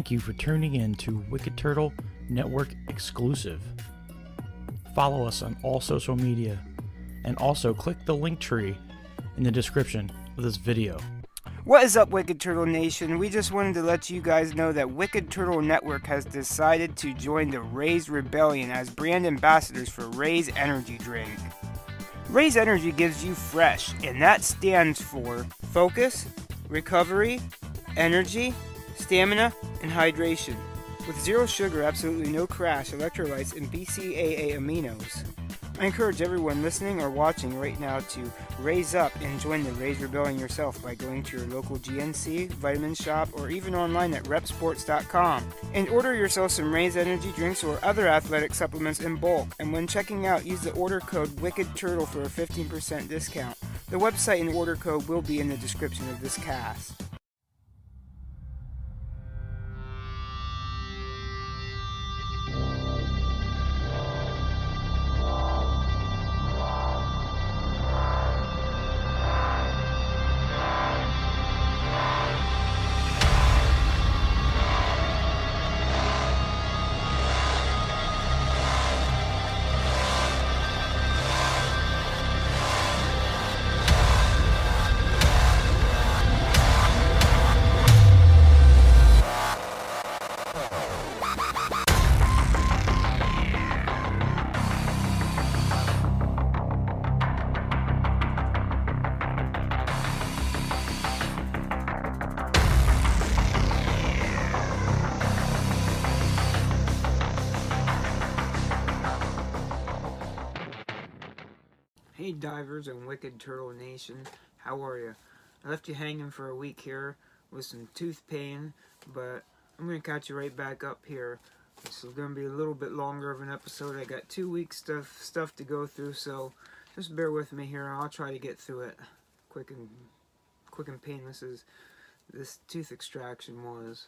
Thank you for tuning in to Wicked Turtle Network exclusive. Follow us on all social media and also click the link tree in the description of this video. What is up, Wicked Turtle Nation? We just wanted to let you guys know that Wicked Turtle Network has decided to join the Raze Rebellion as brand ambassadors for Raze Energy Drink. Raze Energy gives you fresh, and that stands for focus, recovery, energy, stamina, and hydration. With zero sugar, absolutely no crash, electrolytes, and BCAA aminos. I encourage everyone listening or watching right now to raise up and join the Raze Rebellion yourself by going to your local GNC, vitamin shop, or even online at reppsports.com and order yourself some Raze energy drinks or other athletic supplements in bulk. And when checking out, use the order code WICKEDTURTLE for a 15% discount. The website and order code will be in the description of this cast. Divers and wicked turtle nation, how are you? I left you hanging for a week here with some tooth pain, but I'm gonna catch you right back up here. This is gonna be a little bit longer of an episode. I got two weeks stuff stuff to go through, so just bear with me here. I'll try to get through it quick and quick and painless as this tooth extraction was.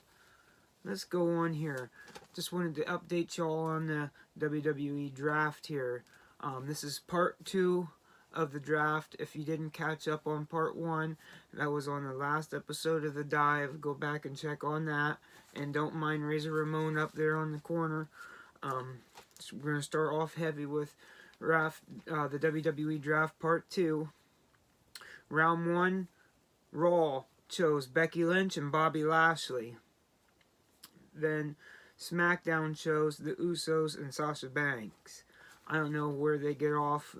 Let's go on here. Just wanted to update y'all on the WWE draft here. Um, this is part two of the draft. If you didn't catch up on part one, that was on the last episode of the dive. Go back and check on that. And don't mind Razor Ramon up there on the corner. Um, so we're gonna start off heavy with draft, uh, the WWE draft part two. Round one, Raw chose Becky Lynch and Bobby Lashley. Then SmackDown chose the Usos and Sasha Banks. I don't know where they get off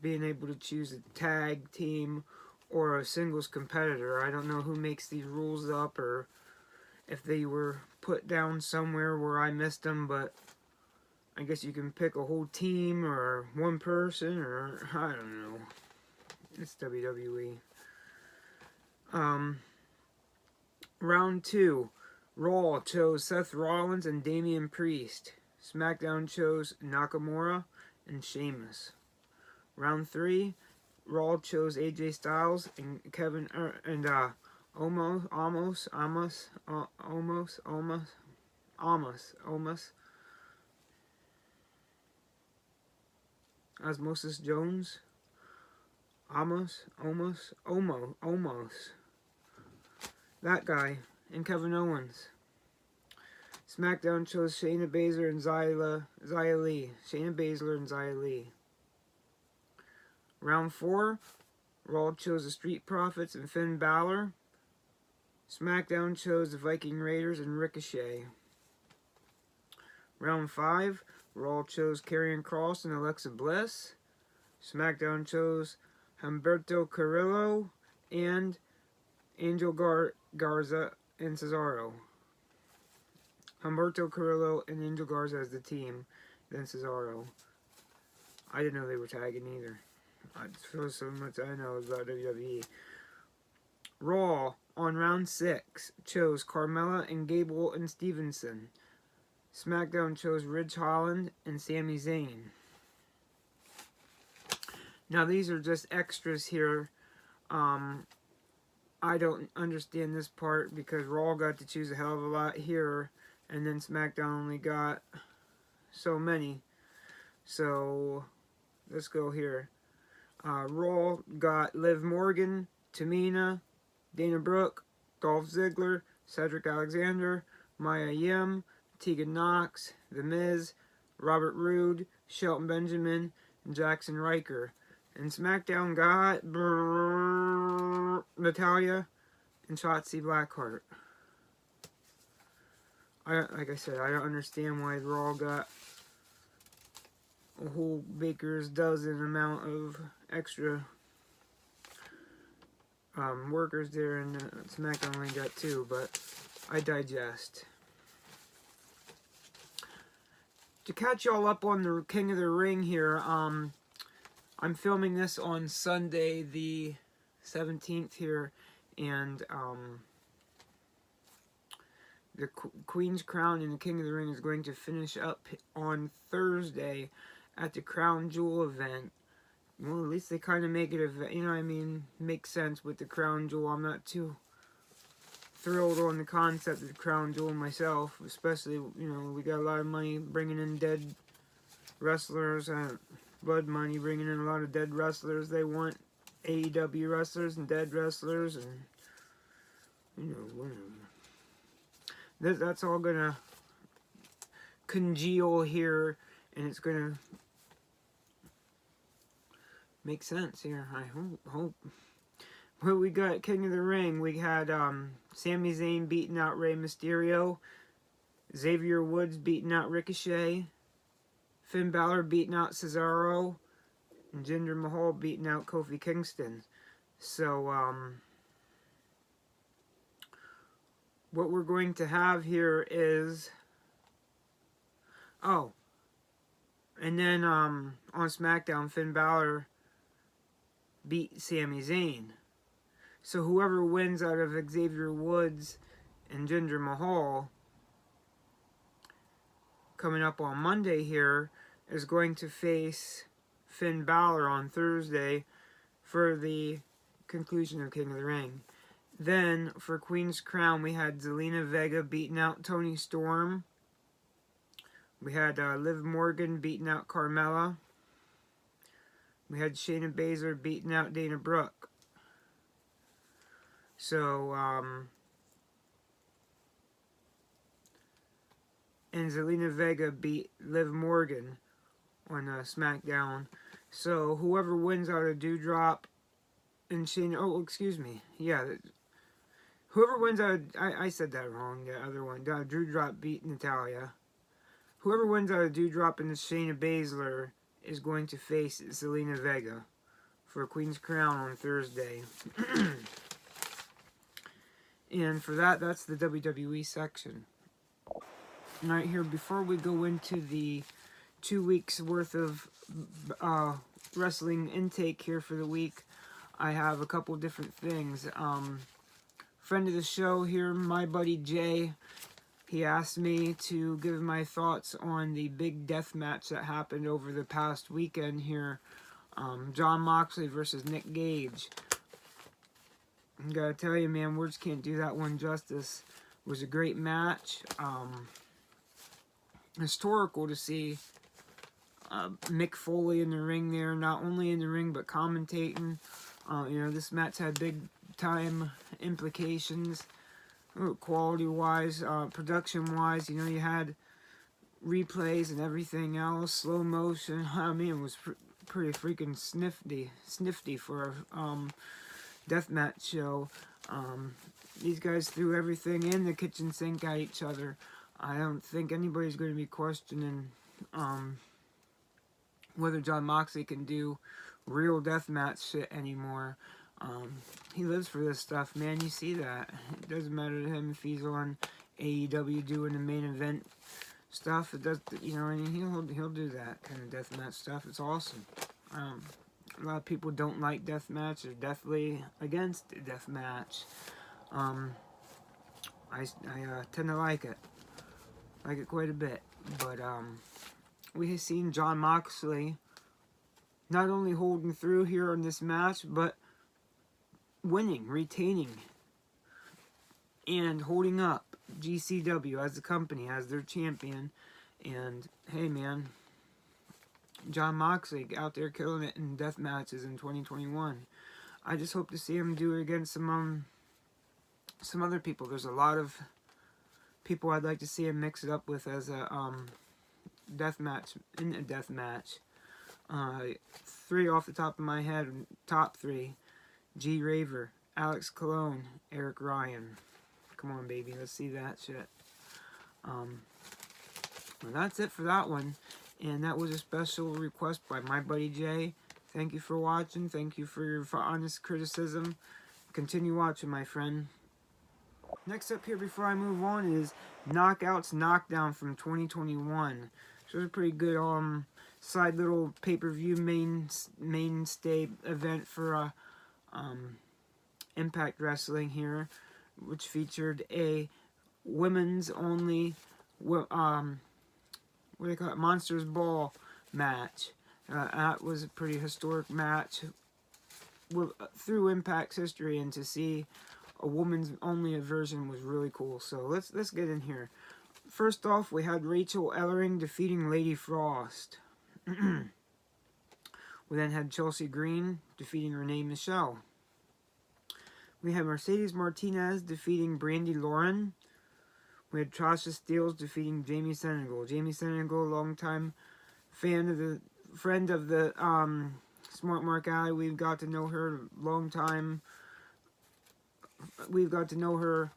being able to choose a tag team or a singles competitor. I don't know who makes these rules up or if they were put down somewhere where I missed them, but I guess you can pick a whole team or one person or I don't know. It's WWE. Um, round two. Raw chose Seth Rollins and Damian Priest. SmackDown chose Nakamura and Sheamus. Round three, Raw chose AJ Styles and Kevin er, and uh, almost, almost, almost, uh, almost, almost, almost, almost. Osmosis Jones. Almost, almost, almost, almost. That guy and Kevin Owens. SmackDown chose Shayna Baszler and Xia, Xia Li. Shayna Baszler and Xia Li. Round 4, Raw chose the Street Profits and Finn Balor. SmackDown chose the Viking Raiders and Ricochet. Round 5, Raw chose Karrion Kross and Alexa Bliss. SmackDown chose Humberto Carrillo and Angel Gar- Garza and Cesaro. Humberto Carrillo and Angel Garza as the team, then Cesaro. I didn't know they were tagging either. I feel so much I know about WWE. Raw on round six chose Carmella and Gable and Stevenson. SmackDown chose Ridge Holland and Sami Zayn. Now these are just extras here. Um, I don't understand this part because Raw got to choose a hell of a lot here, and then SmackDown only got so many. So let's go here. Uh, Raw got Liv Morgan, Tamina, Dana Brooke, Dolph Ziggler, Cedric Alexander, Mia Yim, Tegan Knox, The Miz, Robert Roode, Shelton Benjamin, and Jaxson Ryker. And SmackDown got brrr, Natalya and Shotzi Blackheart. I like I said, I don't understand why Raw got a whole baker's dozen amount of extra um, workers there, and uh, only got two, but I digest. To catch y'all up on the King of the Ring here, um, I'm filming this on Sunday, the 17th here, and um, the Qu- Queen's Crown and the King of the Ring is going to finish up on Thursday at the Crown Jewel event. Well, at least they kind of make it a, you know, I mean, makes sense with the Crown Jewel. I'm not too thrilled on the concept of the Crown Jewel myself, especially, you know, we got a lot of money bringing in dead wrestlers and blood money bringing in a lot of dead wrestlers. They want AEW wrestlers and dead wrestlers and, you know, whatever that, that's all gonna congeal here and it's gonna make sense here i hope hope. Well we got king of the ring. We had um Sami Zayn beating out Rey Mysterio. Xavier Woods beating out Ricochet. Finn Balor beating out Cesaro. And Jinder Mahal beating out Kofi Kingston. So um what we're going to have here is oh and then um on SmackDown Finn Balor beat Sami Zayn. So whoever wins out of Xavier Woods and Jinder Mahal coming up on Monday here is going to face Finn Balor on Thursday for the conclusion of King of the Ring. Then for Queen's Crown, we had Zelina Vega beating out Toni Storm. We had uh, Liv Morgan beating out Carmella. We had Shayna Baszler beating out Dana Brooke. So, um, and Zelina Vega beat Liv Morgan on uh, SmackDown. So whoever wins out of Doudrop and Shayna, oh excuse me, yeah, Whoever wins out, of, I, I said that wrong. The other one, Doudrop beat Natalya. Whoever wins out of Doudrop and Shayna Baszler is going to face Zelina Vega for Queen's Crown on Thursday. and for that, that's the WWE section. All right, here before we go into the two weeks worth of uh, wrestling intake here for the week, I have a couple different things. Um, friend of the show here, my buddy Jay. He asked me to give my thoughts on the big death match that happened over the past weekend here. Um, Jon Moxley versus Nick Gage. I gotta tell you, man, words can't do that one justice. It was a great match. Um, historical to see uh, Mick Foley in the ring there, not only in the ring but commentating. Uh, you know, this match had big time implications, quality wise, uh, production wise. You know, you had replays and everything else, slow motion. I mean, it was pr- pretty freaking snifty, snifty for a um, deathmatch show. Um, these guys threw everything in the kitchen sink at each other. I don't think anybody's going to be questioning um, whether Jon Moxley can do real deathmatch shit anymore. Um, he lives for this stuff, man. You see that. It doesn't matter to him if he's on AEW doing the main event stuff. It does, you know, and he'll he'll do that kind of deathmatch stuff. It's awesome. Um, a lot of people don't like deathmatch. They're definitely against deathmatch. Um, I I uh, tend to like it. Like it quite a bit. But um, we have seen Jon Moxley not only holding through here in this match, but winning, retaining, and holding up GCW as a company, as their champion. And hey, man, Jon Moxley out there killing it in death matches in 2021. I just hope to see him do it against some um, some other people. There's a lot of people I'd like to see him mix it up with as a um, death match in a death match. Uh, three off the top of my head, top three: G Raver, Alex Colon, Eric Ryan. Come on, baby, let's see that shit. Um, well, that's it for that one, and that was a special request by my buddy Jay. Thank you for watching. Thank you for your for honest criticism. Continue watching, my friend. Next up here before I move on is Knockouts Knockdown from 2021. So it's a pretty good um side little pay-per-view main mainstay event for uh, um, Impact Wrestling here, which featured a women's only um what do they call it Monsters Ball match. Uh, that was a pretty historic match through Impact's history, and to see a woman's only version was really cool. So let's let's get in here. First off, we had Rachel Ellering defeating Lady Frost. we then had Chelsea Green defeating Renee Michelle. We had Mercedes Martinez defeating Brandy Lauren. We had Tasha Steelz defeating Jamie Senegal. Jamie Senegal, longtime fan of the friend of the um, Smart Mark Alley. We've got to know her long time we've got to know her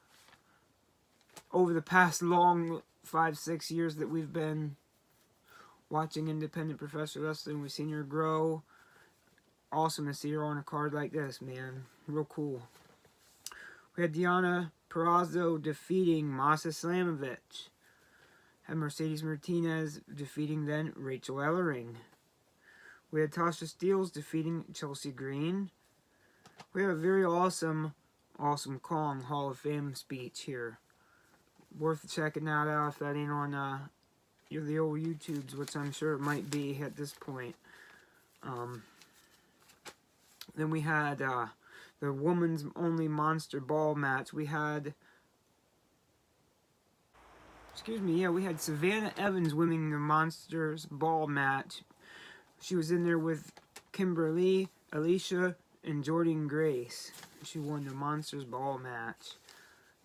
over the past long five, six years that we've been watching independent professional wrestling. We've seen her grow. Awesome to see her on a card like this, man. Real cool. We had Deonna Purrazzo defeating Masha Slamovich. Had Mercedes Martinez defeating then Rachel Ellering. We had Tasha Steelz defeating Chelsea Green. We have a very awesome Awesome Kong Hall of Fame speech here. Worth checking that out if that ain't on uh, the old YouTubes, which I'm sure it might be at this point. Um, then we had uh, the woman's only monster ball match. We had, excuse me, yeah, we had Savannah Evans winning the monsters ball match. She was in there with Kimberly, Alicia, and Jordan Grace. She won the Monsters Ball match.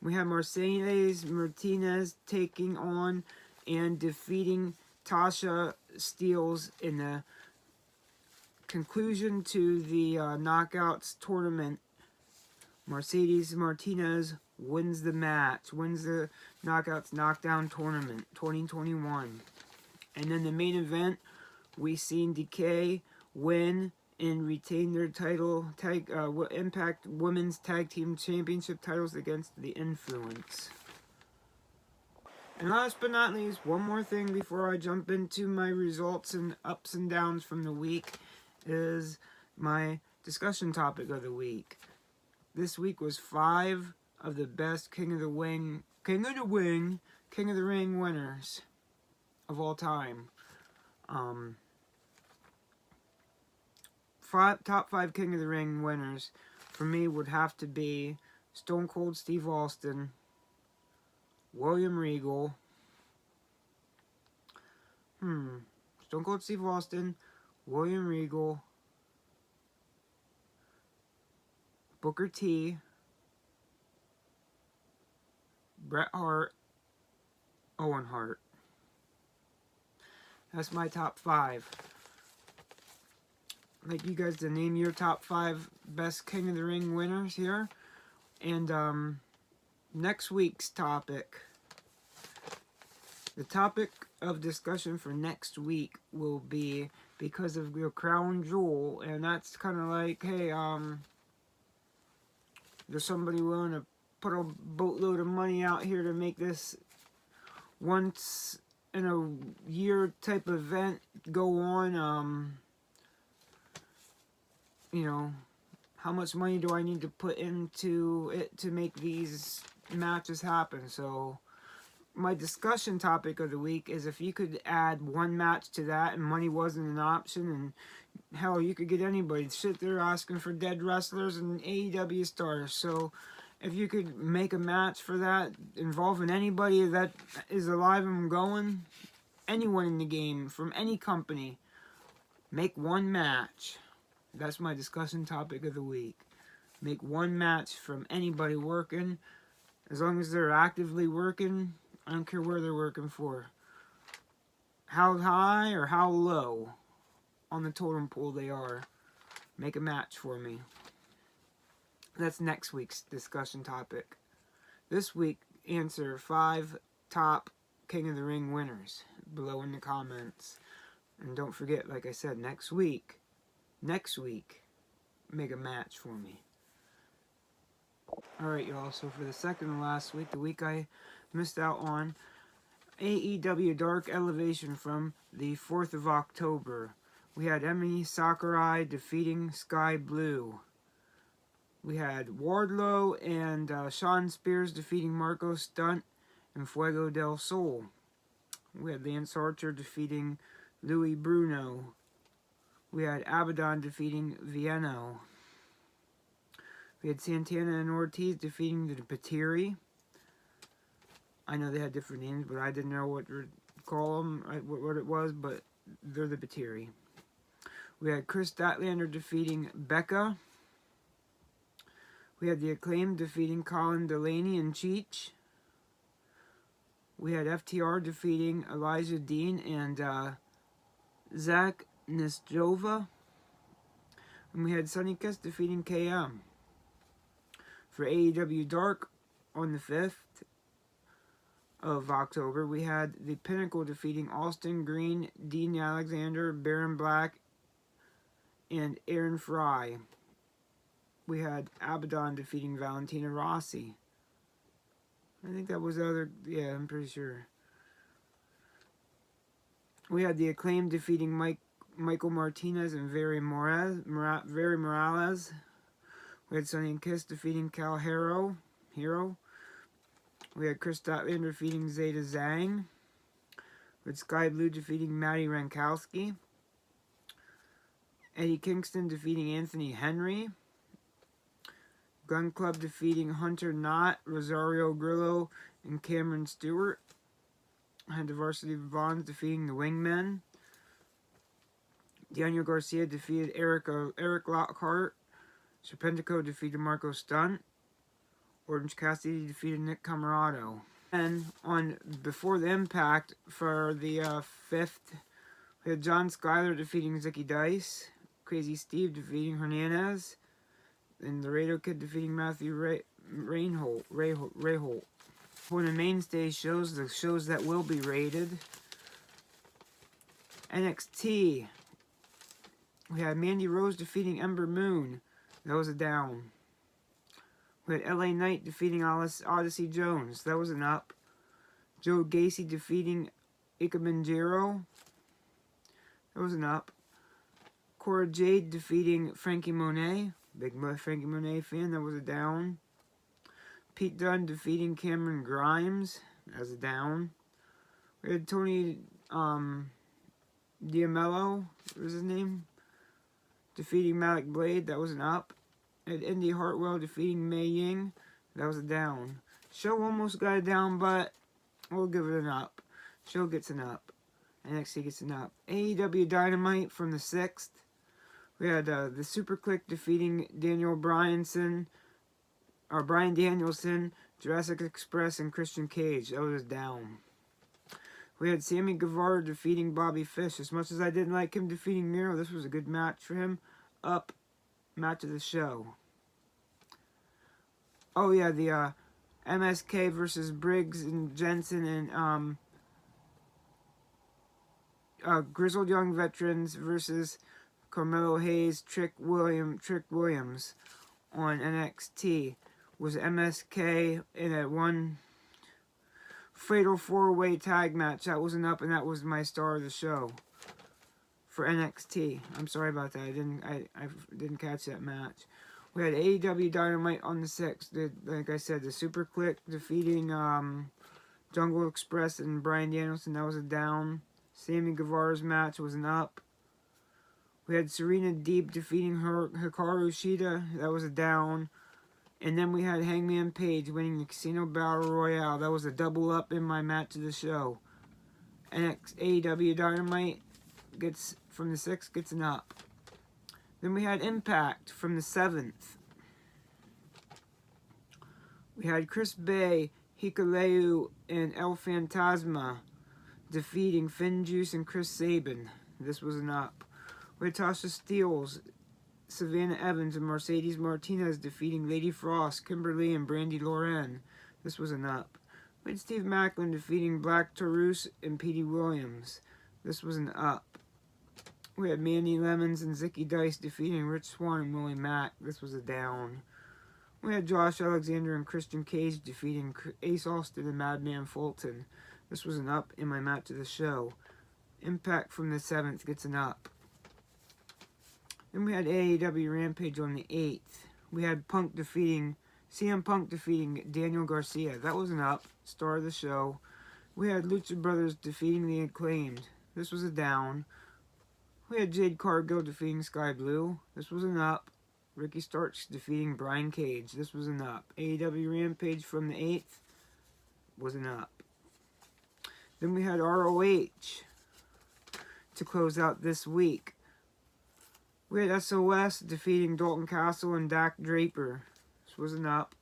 We had Mercedes Martinez taking on and defeating Tasha Steelz in the conclusion to the uh, Knockouts tournament. Mercedes Martinez wins the match, wins the Knockouts Knockdown Tournament 2021. And then the main event, we seen Decay win and retain their title tag uh, Impact Women's Tag Team Championship titles against the Influence. And last but not least, one more thing before I jump into my results and ups and downs from the week is my discussion topic of the week. This week was five of the best King of the Wing, King of the Wing, King of the Ring winners of all time. Um, five, top five King of the Ring winners for me would have to be Stone Cold Steve Austin, William Regal, hmm, Stone Cold Steve Austin, William Regal, Booker T, Bret Hart, Owen Hart. That's my top five like you guys to name your top five best King of the Ring winners here. And um, next week's topic, the topic of discussion for next week will be because of your crown jewel, and that's kind of like, hey, um, there's somebody willing to put a boatload of money out here to make this once in a year type event go on. Um, you know, how much money do I need to put into it to make these matches happen? So, my discussion topic of the week is if you could add one match to that and money wasn't an option, and hell, you could get anybody. To sit there asking for dead wrestlers and AEW stars. So, if you could make a match for that involving anybody that is alive and going, anyone in the game from any company, make one match. That's my discussion topic of the week. Make one match from anybody working As long as they're actively working, I don't care where they're working for. How high or how low on the totem pole they are. Make a match for me. That's next week's discussion topic. This week, answer five top King of the Ring winners below in the comments. And don't forget, like I said, next week, next week, make a match for me. Alright, y'all, so for the second and last week, the week I missed out on, AEW Dark Elevation from the 4th of October. We had Emi Sakurai defeating Sky Blue. We had Wardlow and uh, Shawn Spears defeating Marko Stunt and Fuego del Sol. We had Lance Archer defeating Louis Bruno. We had Abadon defeating Vienno. We had Santana and Ortiz defeating the Patiri. I know they had different names, but I didn't know what to call them, what it was, but they're the Patiri. We had Kris Statlander defeating Becca. We had the Acclaim defeating Colin Delaney and Cheech. We had FTR defeating Elijah Dean and uh, Zach Nesjova. And we had Sonny Kiss defeating KM. For AEW Dark on the 5th of October, we had the Pinnacle defeating Austin Green, Dean Alexander, Baron Black, and Aaron Fry. We had Abadon defeating Valentina Rossi. I think that was the other. Yeah, I'm pretty sure. We had the acclaim defeating Mike Michael Martinez and Vary Morales. Mora, Vary Morales. We had Sonny and Kiss defeating Cal Hero. Hero. We had Kris Statlander defeating Zeta Zhang. With Sky Blue defeating Maddie Rankowski. Eddie Kingston defeating Anthony Henry. Gun Club defeating Hunter Knott, Rosario Grillo, and Cameron Stewart. Had the Varsity Vaughns defeating the Wingmen. Daniel Garcia defeated Eric, uh, Eric Lockhart. Serpentico defeated Marko Stunt. Orange Cassidy defeated Nick Comoroto. And on before the impact for the uh, fifth, we had John Skyler defeating Zicky Dice. Crazy Steve defeating Hernandez and Laredo Kid defeating Matthew Ray, Rainholt, Rayholt, Rayholt. For the mainstay shows, the shows that will be rated. NXT. We had Mandy Rose defeating Ember Moon. That was a down. We had LA Knight defeating Odyssey Jones. That was an up. Joe Gacy defeating Ikemen Jiro. That was an up. Cora Jade defeating Franky Monet. Big Franky Monet fan, that was a down. Pete Dunne defeating Cameron Grimes as a down. We had Tony um, D'Amelio, what was his name? Defeating Malik Blade, that was an up. And Indi Hartwell defeating Mei Ying, that was a down. Show almost got a down, but we'll give it an up. Show gets an up. NXT gets an up. AEW Dynamite from the 6th. We had uh, the Super Kliq defeating Daniel Bryanson, or Bryan Danielson, Jurassic Express, and Christian Cage. That was down. We had Sammy Guevara defeating Bobby Fish. As much as I didn't like him defeating Miro, this was a good match for him. Up match of the show. Oh yeah, the uh, MSK versus Briggs and Jensen and um, uh, Grizzled Young Veterans versus Carmelo Hayes, Trick William, Trick Williams on NXT was MSK in a one fatal four way tag match. That wasn't up, and that was my star of the show for NXT. I'm sorry about that. I didn't I, I didn't catch that match. We had AEW Dynamite on the sixth. Like I said, the Super Kliq defeating um, Jungle Express and Bryan Danielson. That was a down. Sammy Guevara's match was an up. We had Serena Deeb defeating her Hikaru Shida. That was a down. And then we had Hangman Page winning the Casino Battle Royale. That was a double up in my match of the show. NX AEW Dynamite gets from the sixth gets an up. Then we had Impact from the seventh. We had Chris Bey, Hikuleo, and El Phantasmo defeating Finjuice and Chris Sabin. This was an up. We had Tasha Steelz, Savannah Evans, and Mercedes Martinez defeating Lady Frost, Kimberly, and Brandy Lauren. This was an up. We had Steve Maclin defeating Black Taurus and Petey Williams. This was an up. We had Mandy Lemons and Zicky Dice defeating Rich Swann and Willie Mack. This was a down. We had Josh Alexander and Christian Cage defeating Ace Austin and Madman Fulton. This was an up in my match of the show. Impact from the 7th gets an up. Then we had AEW Rampage on the 8th. We had Punk defeating, CM Punk defeating Daniel Garcia. That was an up. Star of the show. We had Lucha Brothers defeating the Acclaimed. This was a down. We had Jade Cargill defeating Sky Blue. This was an up. Ricky Starks defeating Brian Cage. This was an up. AEW Rampage from the 8th was an up. Then we had ROH to close out this week. We had SOS defeating Dalton Castle and Dak Draper. This was an up.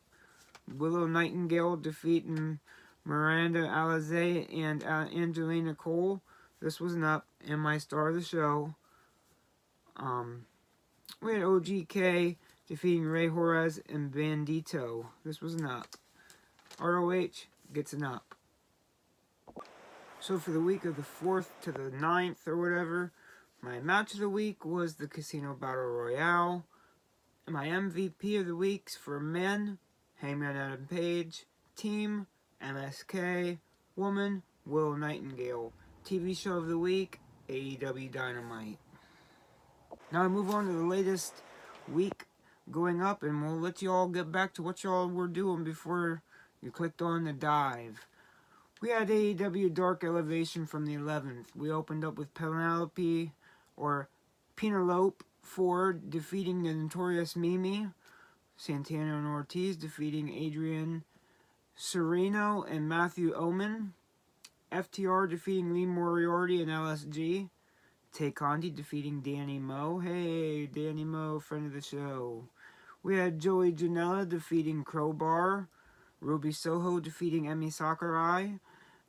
Willow Nightingale defeating Miranda Alizé and Angelina Cole. This was an up. And my star of the show. Um, we had OGK defeating Rey Horus and Bandito. This was an up. ROH gets an up. So for the week of the 4th to the 9th or whatever, my match of the week was the Casino Battle Royale. My MVP of the weeks for men, Hangman Adam Page. Team, MSK. Woman, Will Nightingale. TV show of the week, AEW Dynamite. Now I move on to the latest week going up, and we'll let you all get back to what y'all were doing before you clicked on the dive. We had AEW Dark Elevation from the 11th. We opened up with Penelope, or Penelope Ford defeating the Notorious Mimi. Santana and Ortiz defeating Adrian Sereno and Matthew Omen. FTR defeating Lee Moriarty and LSG. Tay Conti defeating Danny Moe. Hey, Danny Moe, friend of the show. We had Joey Janela defeating Crowbar. Ruby Soho defeating Emi Sakurai.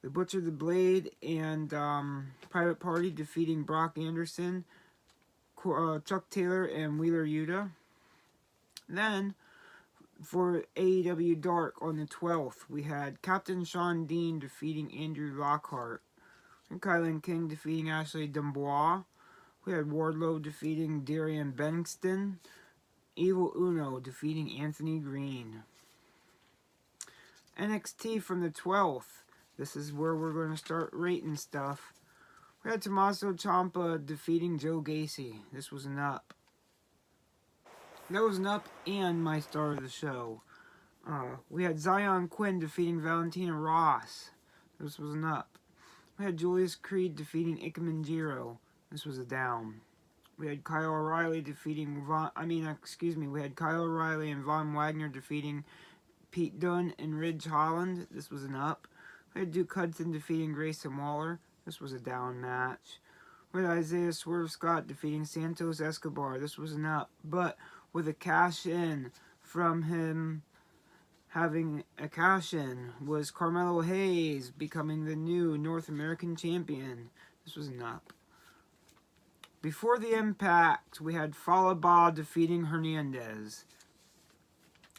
The Butcher the Blade and um, Private Party defeating Brock Anderson. Uh, Chuck Taylor and Wheeler Yuta. Then, for AEW Dark on the 12th, we had Captain Shawn Dean defeating Andrew Lockhart. And Kylan King defeating Ashley Dubois. We had Wardlow defeating Darian Benston. Evil Uno defeating Anthony Green. NXT from the 12th. This is where we're going to start rating stuff. We had Tommaso Ciampa defeating Joe Gacy. This was an up. That was an up and my star of the show. Uh, we had Zion Quinn defeating Valentina Ross. This was an up. We had Julius Creed defeating Ikemen Jiro. This was a down. We had Kyle O'Reilly defeating Von, I mean, excuse me, we had Kyle O'Reilly and Von Wagner defeating Pete Dunne and Ridge Holland. This was an up. We had Duke Hudson defeating Grayson Waller. This was a down match. We had Isaiah Swerve Scott defeating Santos Escobar. This was an up. But with a cash in from him having a cash in was Carmelo Hayes becoming the new North American champion. This was an up. Before the impact, we had Falaba defeating Hernandez.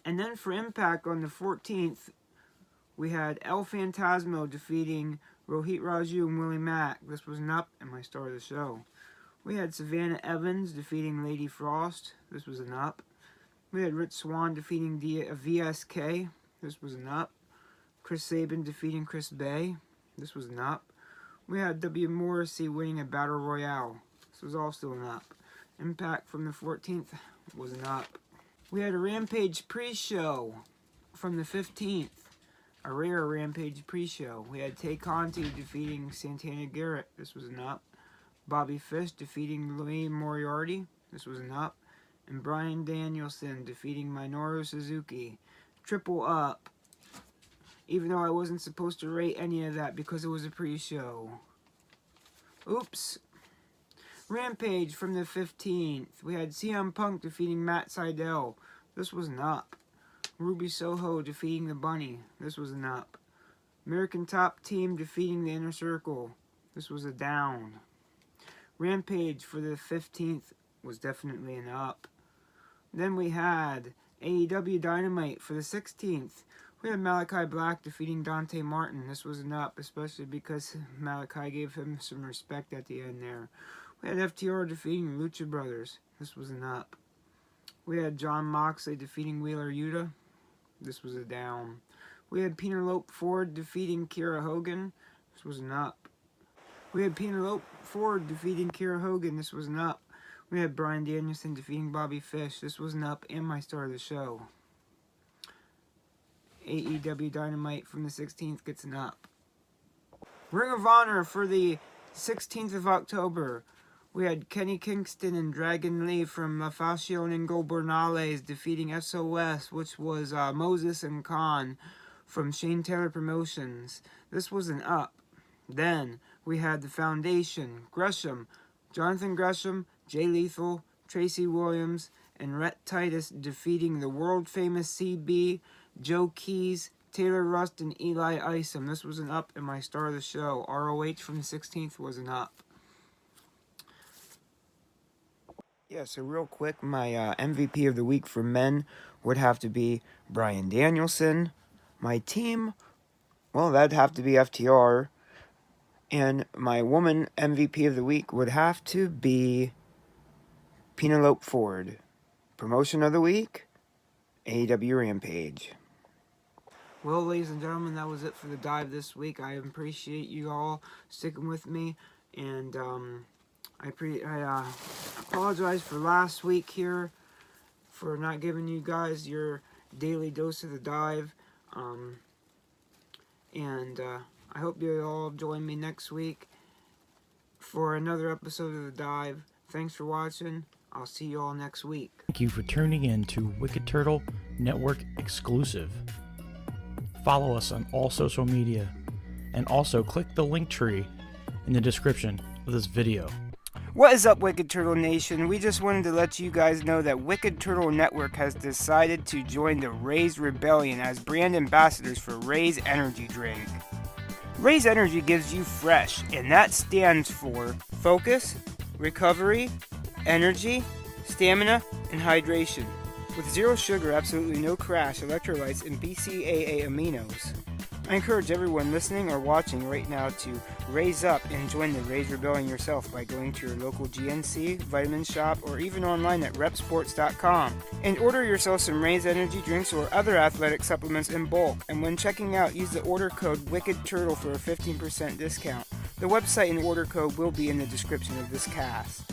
And then for impact on the 14th, we had El Phantasmo defeating Rohit Raju and Willie Mack. This was an up and my star of the show. We had Savannah Evans defeating Lady Frost. This was an up. We had Rich Swann defeating D- uh, VSK. This was an up. Chris Sabin defeating Chris Bey. This was an up. We had W. Morrissey winning a Battle Royale. This was also an up. Impact from the 14th was an up. We had a Rampage pre-show from the 15th. A rare Rampage pre-show. We had Tay Conti defeating Santana Garrett. This was an up. Bobby Fish defeating Lee Moriarty. This was an up. And Bryan Danielson defeating Minoru Suzuki. Triple up. Even though I wasn't supposed to rate any of that because it was a pre-show. Oops. Rampage from the 15th. We had CM Punk defeating Matt Sydal. This was an up. Ruby Soho defeating the Bunny. This was an up. American Top Team defeating the Inner Circle. This was a down. Rampage for the 15th was definitely an up. Then we had AEW Dynamite for the 16th. We had Malakai Black defeating Dante Martin. This was an up, especially because Malachi gave him some respect at the end there. We had FTR defeating Lucha Brothers. This was an up. We had Jon Moxley defeating Wheeler Yuta. This was a down. We had Penelope Ford defeating Kiera Hogan. This was an up. We had Penelope Ford defeating Kiera Hogan. This was an up. We had Bryan Danielson defeating Bobby Fish. This was an up and my star of the show. AEW Dynamite from the 16th gets an up. Ring of Honor for the 16th of October. We had Kenny Kingston and Dragon Lee from La Fashion Ingobernales defeating SOS, which was uh, Moses and Kaun from Shane Taylor Promotions. This was an up. Then we had the Foundation, Gresham, Jonathan Gresham, Jay Lethal, Tracy Williams, and Rhett Titus defeating the world famous CB, Joe Keys, Taylor Rust, and Eli Isom. This was an up in my star of the show. ROH from the 16th was an up. Yeah, so real quick, my uh, MVP of the week for men would have to be Bryan Danielson. My team, well, that'd have to be FTR. And my woman MVP of the week would have to be Penelope Ford. Promotion of the week, AEW Rampage. Well, ladies and gentlemen, that was it for the dive this week. I appreciate you all sticking with me, and um, I, pre- I uh, apologize for last week here for not giving you guys your daily dose of the dive. Um, and uh, I hope you all join me next week for another episode of the dive. Thanks for watching. I'll see you all next week. Thank you for tuning in to Wicked Turtle Network exclusive. Follow us on all social media and also click the link tree in the description of this video. What is up, Wicked Turtle Nation? We just wanted to let you guys know that Wicked Turtle Network has decided to join the Raze Rebellion as brand ambassadors for Raze Energy Drink. Raze Energy gives you fresh, and that stands for focus, recovery, energy, stamina, and hydration. With zero sugar, absolutely no crash, electrolytes, and BCAA aminos. I encourage everyone listening or watching right now to raise up and join the Raze Rebellion yourself by going to your local GNC, vitamin shop, or even online at reppsports.com and order yourself some Raze energy drinks or other athletic supplements in bulk. And when checking out, use the order code Wicked Turtle for a 15% discount. The website and order code will be in the description of this cast.